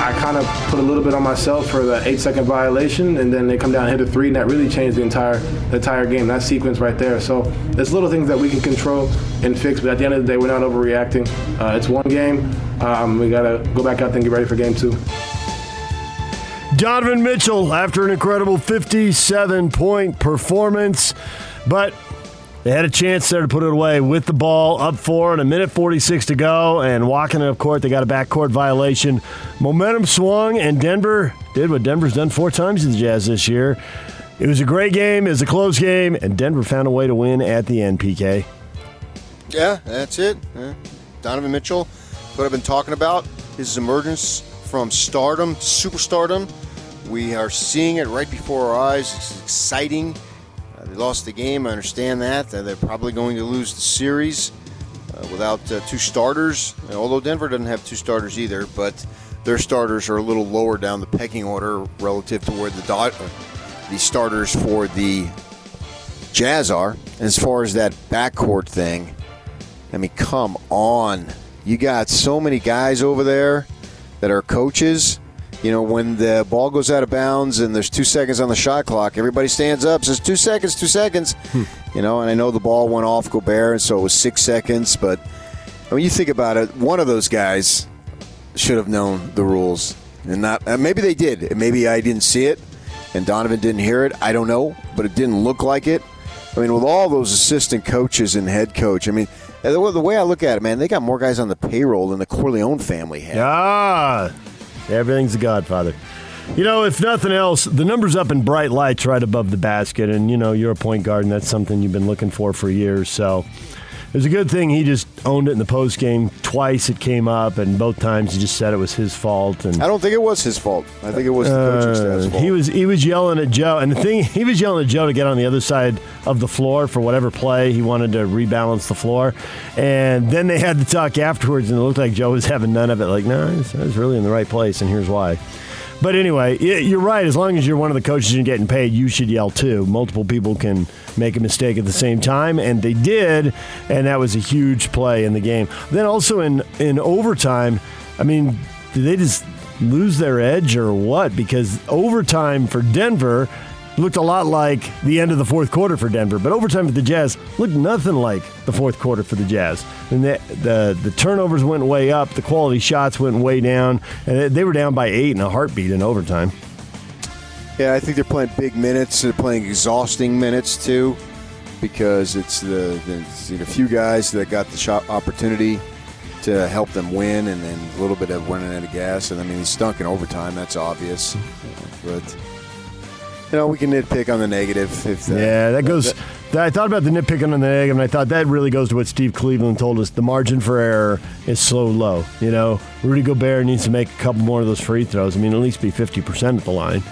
I kind of put a little bit on myself for the eight second violation, and then they come down and hit a three, and that really changed the entire the entire game. That sequence right there. So there's little things that we can control and fix, but at the end of the day, we're not overreacting. Uh, it's one game. Um, we gotta go back out and get ready for game two. Donovan Mitchell, after an incredible 57 point performance, but they had a chance there to put it away with the ball up four and a minute 46 to go. And walking up court, they got a backcourt violation. Momentum swung, and Denver did what Denver's done four times to the Jazz this year. It was a great game, it was a close game, and Denver found a way to win at the end, PK. Yeah, that's it. Yeah. Donovan Mitchell, what I've been talking about, his emergence from stardom, superstardom. We are seeing it right before our eyes. It's exciting. They lost the game. I understand that. They're probably going to lose the series uh, without uh, two starters. Although Denver doesn't have two starters either, but their starters are a little lower down the pecking order relative to where the dot, uh, the starters for the Jazz are. As far as that backcourt thing, I mean, come on. You got so many guys over there that are coaches. You know, when the ball goes out of bounds and there's two seconds on the shot clock, everybody stands up, says two seconds, two seconds. You know, and I know the ball went off Gobert, and so it was six seconds. But when you think about it, one of those guys should have known the rules, and not uh, maybe they did. and Maybe I didn't see it, and Donovan didn't hear it. I don't know, but it didn't look like it. I mean, with all those assistant coaches and head coach, I mean, the way- the way I look at it, man, they got more guys on the payroll than the Corleone family had. Ah, everything's a Godfather. You know, if nothing else, the numbers up in bright lights right above the basket, and you know you're a point guard, and that's something you've been looking for for years. So it was a good thing he just owned it in the post game. Twice it came up, and both times he just said it was his fault. And I don't think it was his fault. I think it was the coaching staff's uh, fault. he was he was yelling at Joe, and the thing he was yelling at Joe to get on the other side of the floor for whatever play he wanted to rebalance the floor, and then they had to talk afterwards, and it looked like Joe was having none of it. Like, no, was, I was really in the right place, and here's why. But anyway, you're right. As long as you're one of the coaches and getting paid, you should yell too. Multiple people can make a mistake at the same time, and they did, and that was a huge play in the game. Then also in in overtime, I mean, did they just lose their edge or what? Because overtime for Denver looked a lot like the end of the fourth quarter for Denver, but overtime for the Jazz looked nothing like the fourth quarter for the Jazz. And the the, the turnovers went way up, the quality shots went way down, and they- were down by eight in a heartbeat in overtime. Yeah, I think they're playing big minutes. They're playing exhausting minutes too, because it's the the, it's the few guys that got the shot opportunity to help them win, and then a little bit of running out of gas. And I mean, he stunk in overtime. That's obvious, but you know we can nitpick on the negative. If uh, Yeah, that goes. I thought about the nitpicking on the negative, and I thought that really goes to what Steve Cleveland told us. The margin for error is so low. You know, Rudy Gobert needs to make a couple more of those free throws. I mean, at least be 50% at the line.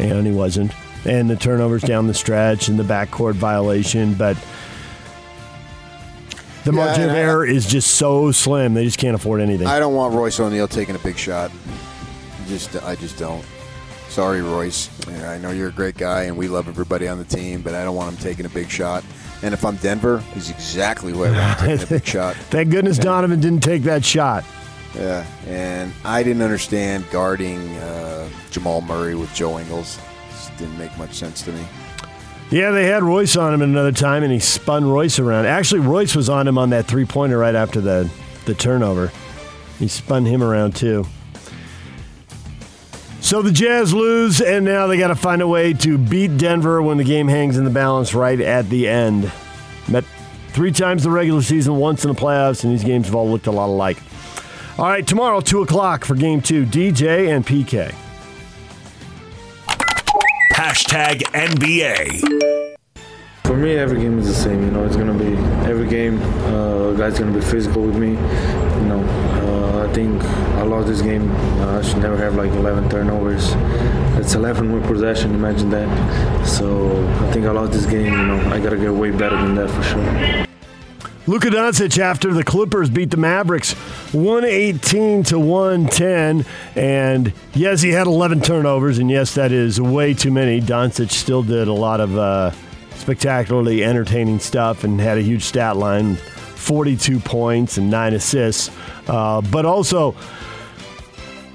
And he wasn't. And the turnovers down the stretch and the backcourt violation. But the Yeah, margin of and I- error is just so slim. They just can't afford anything. I don't want Royce O'Neale taking a big shot. Just I just don't. Sorry, Royce. Yeah, I know you're a great guy, and we love everybody on the team, but I don't want him taking a big shot. And if I'm Denver, he's exactly who I want to taking a big shot. Thank goodness Donovan didn't take that shot. Yeah, and I didn't understand guarding uh, Jamal Murray with Joe Ingles. Just didn't make much sense to me. Yeah, they had Royce on him another time, and he spun Royce around. Actually, Royce was on him on that three pointer right after the, the turnover. He spun him around too. So the Jazz lose, and now they got to find a way to beat Denver when the game hangs in the balance right at the end. Met three times the regular season, once in the playoffs, and these games have all looked a lot alike. All right, tomorrow, 2 o'clock for game two, DJ and PK. Hashtag NBA. For me, every game is the same. You know, it's gonna be every game. Uh, guys gonna be physical with me. You know, Uh, I think I lost this game. Uh, I should never have like 11 turnovers. It's 11 with possession. Imagine that. So I think I lost this game. You know, I gotta get way better than that for sure. Luka Doncic after the Clippers beat the Mavericks 118 to 110 and yes he had 11 turnovers and yes that is way too many Doncic still did a lot of uh, spectacularly entertaining stuff and had a huge stat line 42 points and 9 assists uh, but also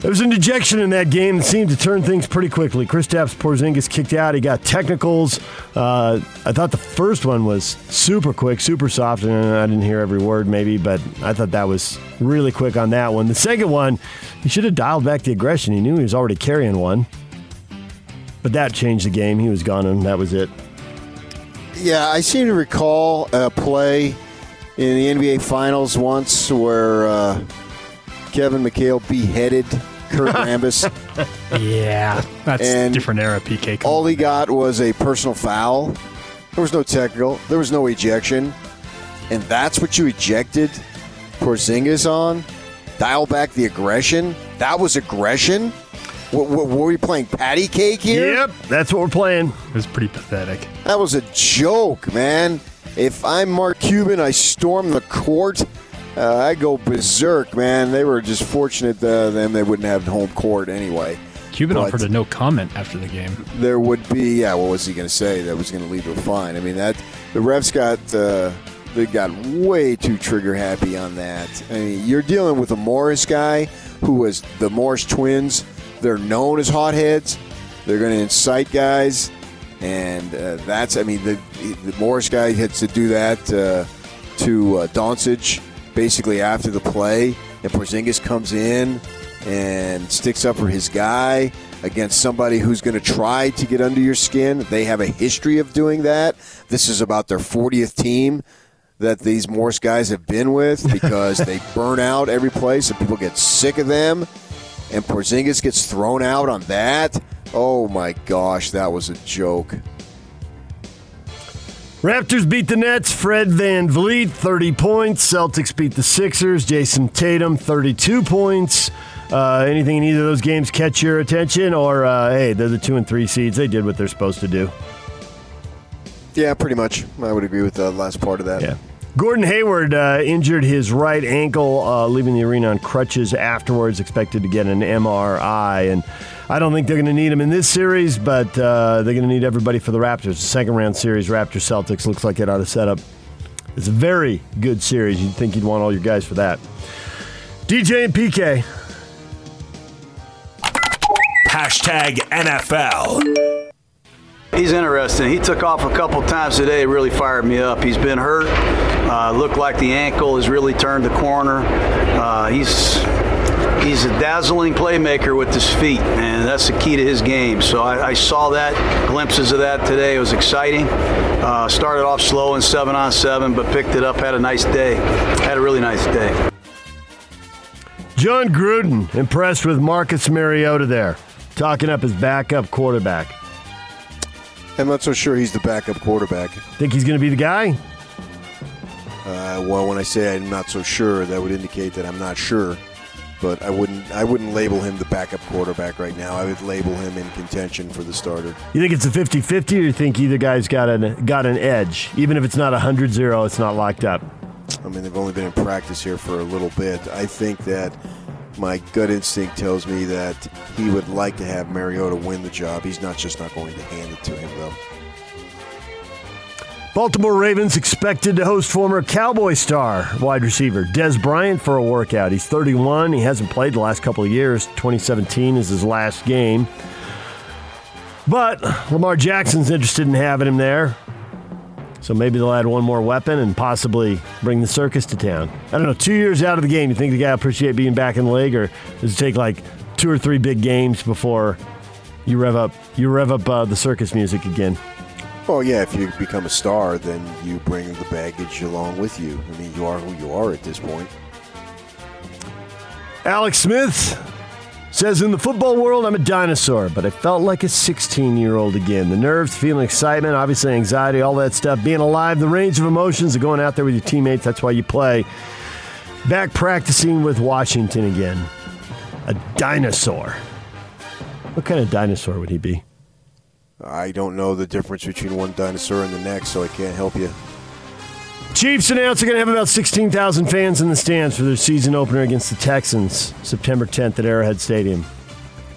there was an ejection in that game that seemed to turn things pretty quickly. Kristaps Porzingis kicked out. He got technicals. Uh, I thought the first one was super quick, super soft, and I didn't hear every word maybe, but I thought that was really quick on that one. The second one, he should have dialed back the aggression. He knew he was already carrying one, but that changed the game. He was gone, and that was it. Yeah, I seem to recall a play in the NBA Finals once where uh, Kevin McHale beheaded Kurt Rambis. Yeah, that's And different era. PK. All he got was a personal foul. There was no technical. There was no ejection, and that's what you ejected Porzingis on. Dial back the aggression. That was aggression. What, what, were we playing patty cake here? Yep, that's what we're playing. It was pretty pathetic. That was a joke, man. If I'm Mark Cuban, I storm the court. Uh, I go berserk, man. They were just fortunate uh, them they wouldn't have home court anyway. Cuban But- offered a no comment after the game. there would be yeah what was he going to say that was going to lead to a fine i mean that the refs got uh, they got way too trigger happy on that i mean you're dealing with a morris guy who was the morris twins they're known as hotheads they're going to incite guys and uh, that's i mean the, the morris guy had to do that uh, to uh, Doncic basically after the play and Porzingis comes in and sticks up for his guy against somebody who's going to try to get under your skin. They have a history of doing that. This is about their 40th team that these Morris guys have been with because they burn out every place and people get sick of them. And Porzingis gets thrown out on that. Oh my gosh, that was a joke. Raptors beat the Nets. Fred VanVleet, 30 points. Celtics beat the Sixers. Jayson Tatum, 32 points. Uh, anything in either of those games catch your attention? Or, uh, hey, they're the two and three seeds. They did what they're supposed to do. Yeah, pretty much. I would agree with the last part of that. Yeah. Gordon Hayward uh, injured his right ankle, uh, leaving the arena on crutches afterwards, expected to get an MRI. And I don't think they're going to need him in this series, but uh, they're going to need everybody for the Raptors. The second round series, Raptors Celtics, looks like it ought to set up. It's a very good series. You'd think you'd want all your guys for that. DJ and PK. Hashtag NFL. He's interesting. He took off a couple times today. Really fired me up. He's been hurt. Uh, looked like the ankle has really turned the corner. Uh, he's he's a dazzling playmaker with his feet, and that's the key to his game. So I, I saw that glimpses of that today. It was exciting. Uh, started off slow in seven on seven, but picked it up. Had a nice day. Had a really nice day. Jon Gruden impressed with Marcus Mariota there, talking up his backup quarterback. I'm not so sure he's the backup quarterback. Think he's going to be the guy? Uh, well, when I say I'm not so sure, that would indicate that I'm not sure. But I wouldn't I wouldn't label him the backup quarterback right now. I would label him in contention for the starter. You think it's a 50-50 or you think either guy's got an got an edge? Even if it's not 100-0, it's not locked up. I mean, they've only been in practice here for a little bit. I think that my gut instinct tells me that he would like to have Mariota win the job. He's not just not going to hand it to him, though. Baltimore Ravens expected to host former Cowboy star wide receiver Dez Bryant for a workout. He's 31. He hasn't played the last couple of years. 2017 is his last game. But Lamar Jackson's interested in having him there. So maybe they'll add one more weapon and possibly bring the circus to town. I don't know. Two years out of the game, you think the guy appreciate being back in the league, or does it take like two or three big games before you rev up you rev up uh, the circus music again? Well, yeah, if you become a star, then you bring the baggage along with you. I mean, you are who you are at this point. Alex Smith says in the football world, I'm a dinosaur, but I felt like a 16 year old again. The nerves, feeling excitement, obviously anxiety, all that stuff, being alive, the range of emotions of going out there with your teammates. That's why you play. back practicing with Washington again. A dinosaur. What kind of dinosaur would he be? I don't know the difference between one dinosaur and the next, so I can't help you. Chiefs announced they're going to have about 16,000 fans in the stands for their season opener against the Texans, September 10th at Arrowhead Stadium.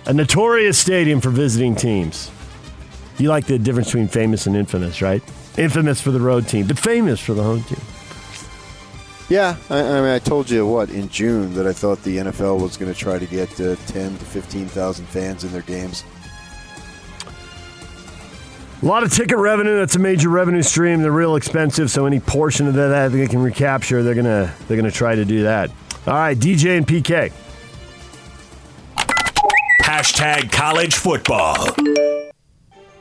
A notorious stadium for visiting teams. You like the difference between famous and infamous, right? Infamous for the road team, but famous for the home team. Yeah, I, I mean, I told you what in June that I thought the NFL was going to try to get uh, ten to fifteen thousand fans in their games. A lot of ticket revenue. That's a major revenue stream. They're real expensive, so any portion of that that they can recapture, they're gonna they're gonna try to do that. All right, DJ and PK. Hashtag college football.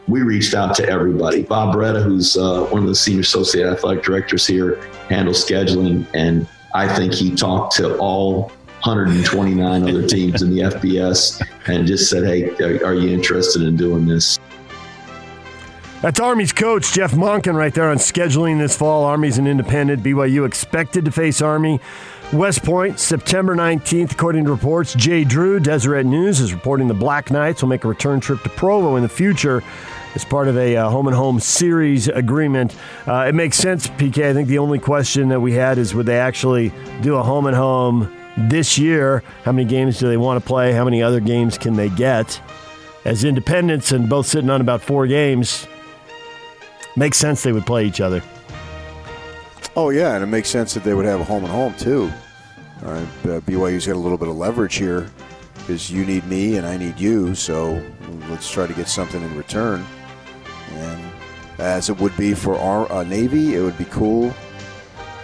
we reached out to everybody. Bob Beretta, who's uh, one of the senior associate athletic directors here, handles scheduling, and I think he talked to all 129 other teams in the FBS and just said, "Hey, are, are you interested in doing this?" That's Army's coach Jeff Monken right there on scheduling this fall. Army's an independent. BYU expected to face Army. West Point, September 19th, according to reports. Jay Drew, Deseret News, is reporting the Black Knights will make a return trip to Provo in the future as part of a uh, home and home series agreement. Uh, it makes sense, PK. I think the only question that we had is would they actually do a home and home this year? How many games do they want to play? How many other games can they get? As independents and both sitting on about four games, makes sense they would play each other. Oh yeah, and it makes sense that they would have a home and home too. Uh, uh, BYU's got a little bit of leverage here because you need me and I need you, so let's try to get something in return. And as it would be for our uh, Navy, it would be cool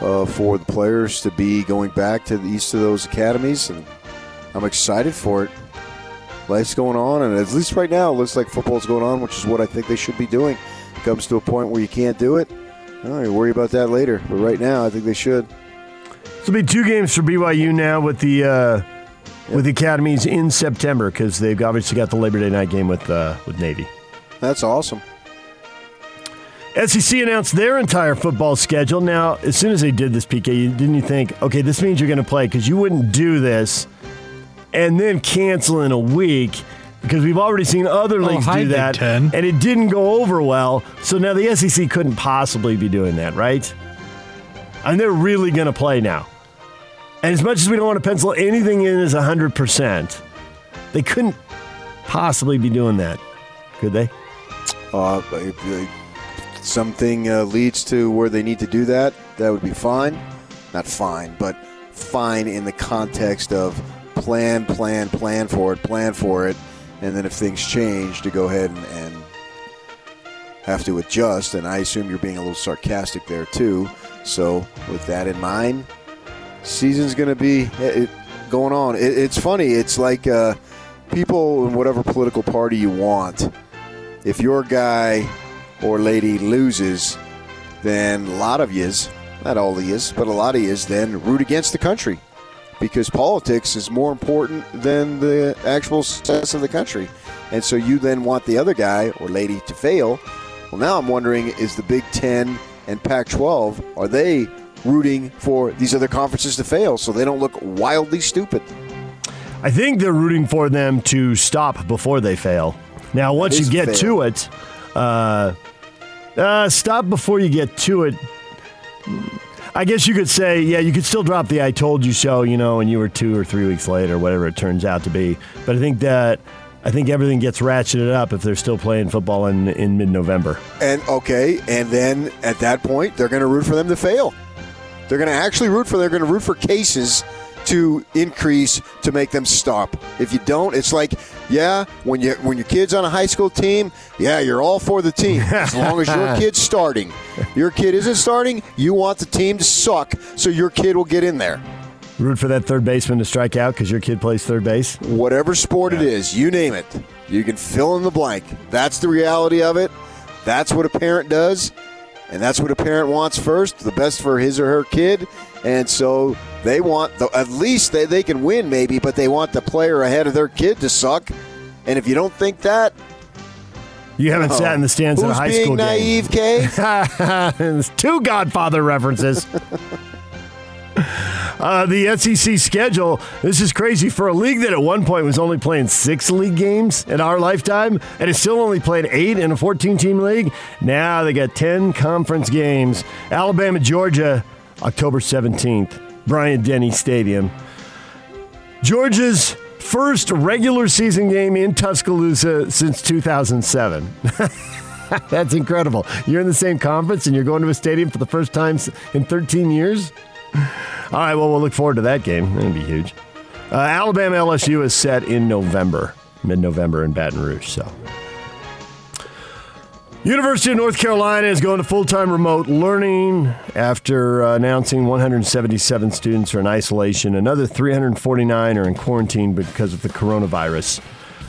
uh, for the players to be going back to the east of those academies, and I'm excited for it. Life's going on, and at least right now, it looks like football's going on, which is what I think they should be doing. Comes to a point where you can't do it, all right, worry about that later. But right now, I think they should. This will be two games for BYU now with the uh, with the academies in September because they've obviously got the Labor Day night game with uh, with Navy. That's awesome. SEC announced their entire football schedule. Now, as soon as they did this, PK, you, didn't you think, okay, this means you're going to play because you wouldn't do this and then cancel in a week because we've already seen other Oh, leagues hi, do that, Ten. and it didn't go over well. So now the SEC couldn't possibly be doing that, right? And they're really going to play now. And as much as we don't want to pencil anything in as 100%, they couldn't possibly be doing that, could they? Uh, if something uh, leads to where they need to do that, that would be fine. Not fine, but fine in the context of plan, plan, plan for it, plan for it, and then if things change, to go ahead and, and have to adjust. And I assume you're being a little sarcastic there too. So with that in mind, season's going to be it, going on. It, it's funny. It's like uh, people in whatever political party you want. If your guy or lady loses, then a lot of yous, not all of yous, but a lot of yous, then root against the country because politics is more important than the actual success of the country. And so you then want the other guy or lady to fail. Well, now I'm wondering is the Big Ten and Pac 12, are they rooting for these other conferences to fail so they don't look wildly stupid? I think they're rooting for them to stop before they fail. Now, once you get fail. to it, uh, uh, stop before you get to it. I guess you could say, yeah, you could still drop the "I told you so," you know, and you were two or three weeks late or whatever it turns out to be. But I think that I think everything gets ratcheted up if they're still playing football in in mid-November. And okay, and then at that point, they're going to root for them to fail. They're going to actually root for. They're going to root for cases to increase to make them stop. If you don't, it's like, yeah, when you when your kid's on a high school team, yeah, you're all for the team as long as your kid's starting. Your kid isn't starting, you want the team to suck so your kid will get in there. Root for that third baseman to strike out because your kid plays third base. Whatever sport it is, you name it, you can fill in the blank. That's the reality of it. That's what a parent does. And that's what a parent wants first, the best for his or her kid. And so they want, the, at least they, they can win maybe, but they want the player ahead of their kid to suck. And if you don't think that, You haven't sat in the stands who's at a high being school naive, game. There's two Godfather references. Uh, the SEC schedule, this is crazy. For a league that at one point was only playing six league games in our lifetime, and it's still only played eight in a 14 team league, now they got 10 conference games. Alabama, Georgia, October 17th, Bryant Denny Stadium. Georgia's first regular season game in Tuscaloosa since 2007. That's incredible. You're in the same conference and you're going to a stadium for the first time in 13 years? All right, well, we'll look forward to that game. That'll be huge. Uh, Alabama LSU is set in November, mid November in Baton Rouge. So, University of North Carolina is going to full time remote learning after uh, announcing 177 students are in isolation. Another 349 are in quarantine because of the coronavirus.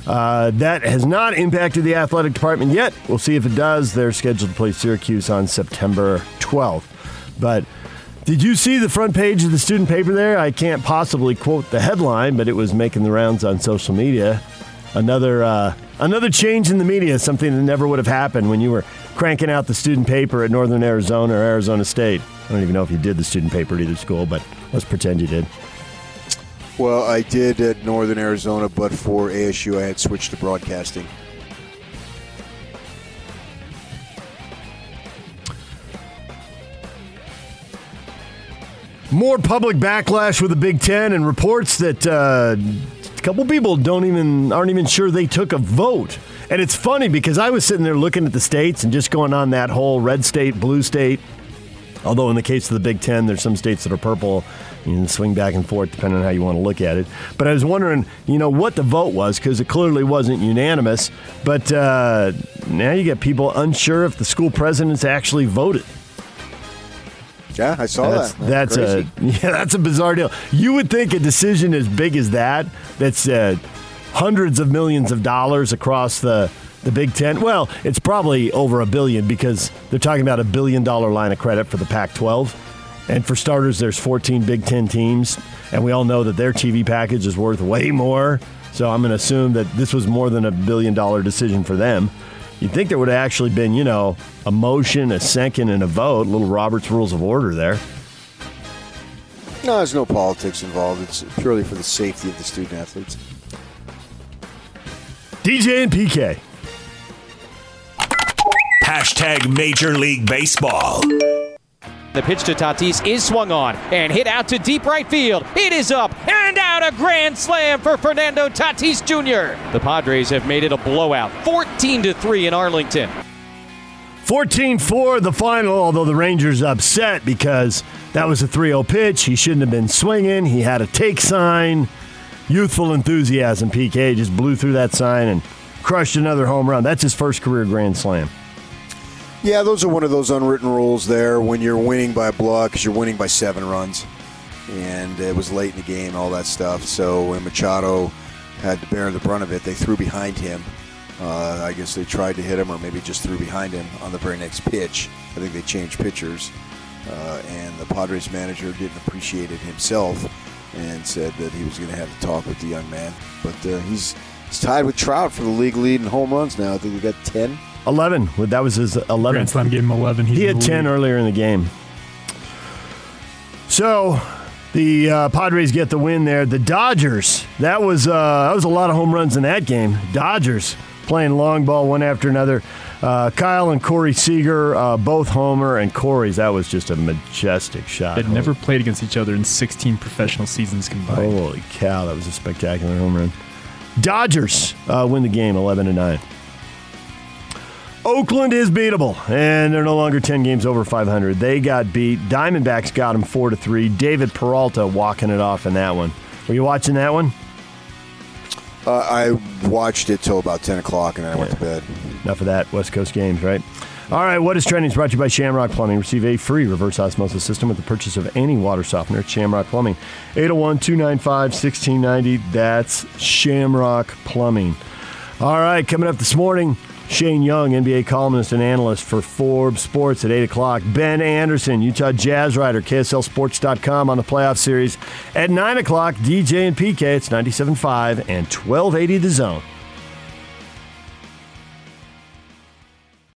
Uh, that has not impacted the athletic department yet. We'll see if it does. They're scheduled to play Syracuse on September 12th. But did you see the front page of the student paper there? I can't possibly quote the headline, but it was making the rounds on social media. Another uh, another change in the media, something that never would have happened when you were cranking out the student paper at Northern Arizona or Arizona State. I don't even know if you did the student paper at either school, but let's pretend you did. Well, I did at Northern Arizona, but for ASU, I had switched to broadcasting. More public backlash with the Big Ten and reports that uh, a couple people don't even aren't even sure they took a vote. And it's funny because I was sitting there looking at the states and just going on that whole red state, blue state. Although in the case of the Big Ten, there's some states that are purple. You can swing back and forth depending on how you want to look at it. But I was wondering, you know, what the vote was because it clearly wasn't unanimous. But uh, now you get people unsure if the school presidents actually voted. Yeah, I saw that's, that. That's, a yeah, that's a bizarre deal. You would think a decision as big as that, that's uh, hundreds of millions of dollars across the the Big Ten. Well, it's probably over a billion because they're talking about a billion dollar line of credit for the Pac-12, and for starters, there's 14 Big Ten teams, and we all know that their TV package is worth way more. So I'm going to assume that this was more than a billion dollar decision for them. You'd think there would have actually been, you know, a motion, a second, and a vote. Little Robert's Rules of Order there. No, there's no politics involved. It's purely for the safety of the student athletes. DJ and PK. Hashtag Major League Baseball. The pitch to Tatis is swung on and hit out to deep right field. It is up and out a grand slam for Fernando Tatis Jr. The Padres have made it a blowout, 14 to 3 in Arlington. 14-4 the final, although the Rangers upset because that was a 3-0 pitch. He shouldn't have been swinging. He had a take sign. Youthful enthusiasm. PK just blew through that sign and crushed another home run. That's his first career grand slam. Yeah, those are one of those unwritten rules there when you're winning by a block because you're winning by seven runs. And it was late in the game, all that stuff. So when Machado had to bear the brunt of it, they threw behind him. Uh, I guess they tried to hit him or maybe just threw behind him on the very next pitch. I think they changed pitchers. Uh, and the Padres manager didn't appreciate it himself and said that he was going to have to talk with the young man. But uh, he's, he's tied with Trout for the league lead in home runs now. I think he got 10. 11. That was his 11. Grand Slam gave him 11. He's he had 10 lead. earlier in the game. So the uh, Padres get the win there. The Dodgers, that was uh, that was a lot of home runs in that game. Dodgers playing long ball one after another. Uh, Kyle and Corey Seager, uh, both homer, and Corey's. That was just a majestic shot. They'd never played against each other in 16 professional seasons combined. Holy cow, that was a spectacular home run. Dodgers uh, win the game 11 to 9. Oakland is beatable, and they're no longer 10 games over 500. They got beat. Diamondbacks got them 4 to 3. David Peralta walking it off in that one. Were you watching that one? Uh, I watched it till about 10 o'clock and then I went to bed. Enough of that. West Coast games, right? All right, what is trending is brought to you by Shamrock Plumbing. Receive a free reverse osmosis system with the purchase of any water softener at Shamrock Plumbing. 801 295 1690. That's Shamrock Plumbing. All right, coming up this morning, Shane Young, NBA columnist and analyst for Forbes Sports at 8 o'clock. Ben Anderson, Utah Jazz writer, KSLSports.com on the playoff series. At 9 o'clock, DJ and PK, it's 97.5 and 1280 The Zone.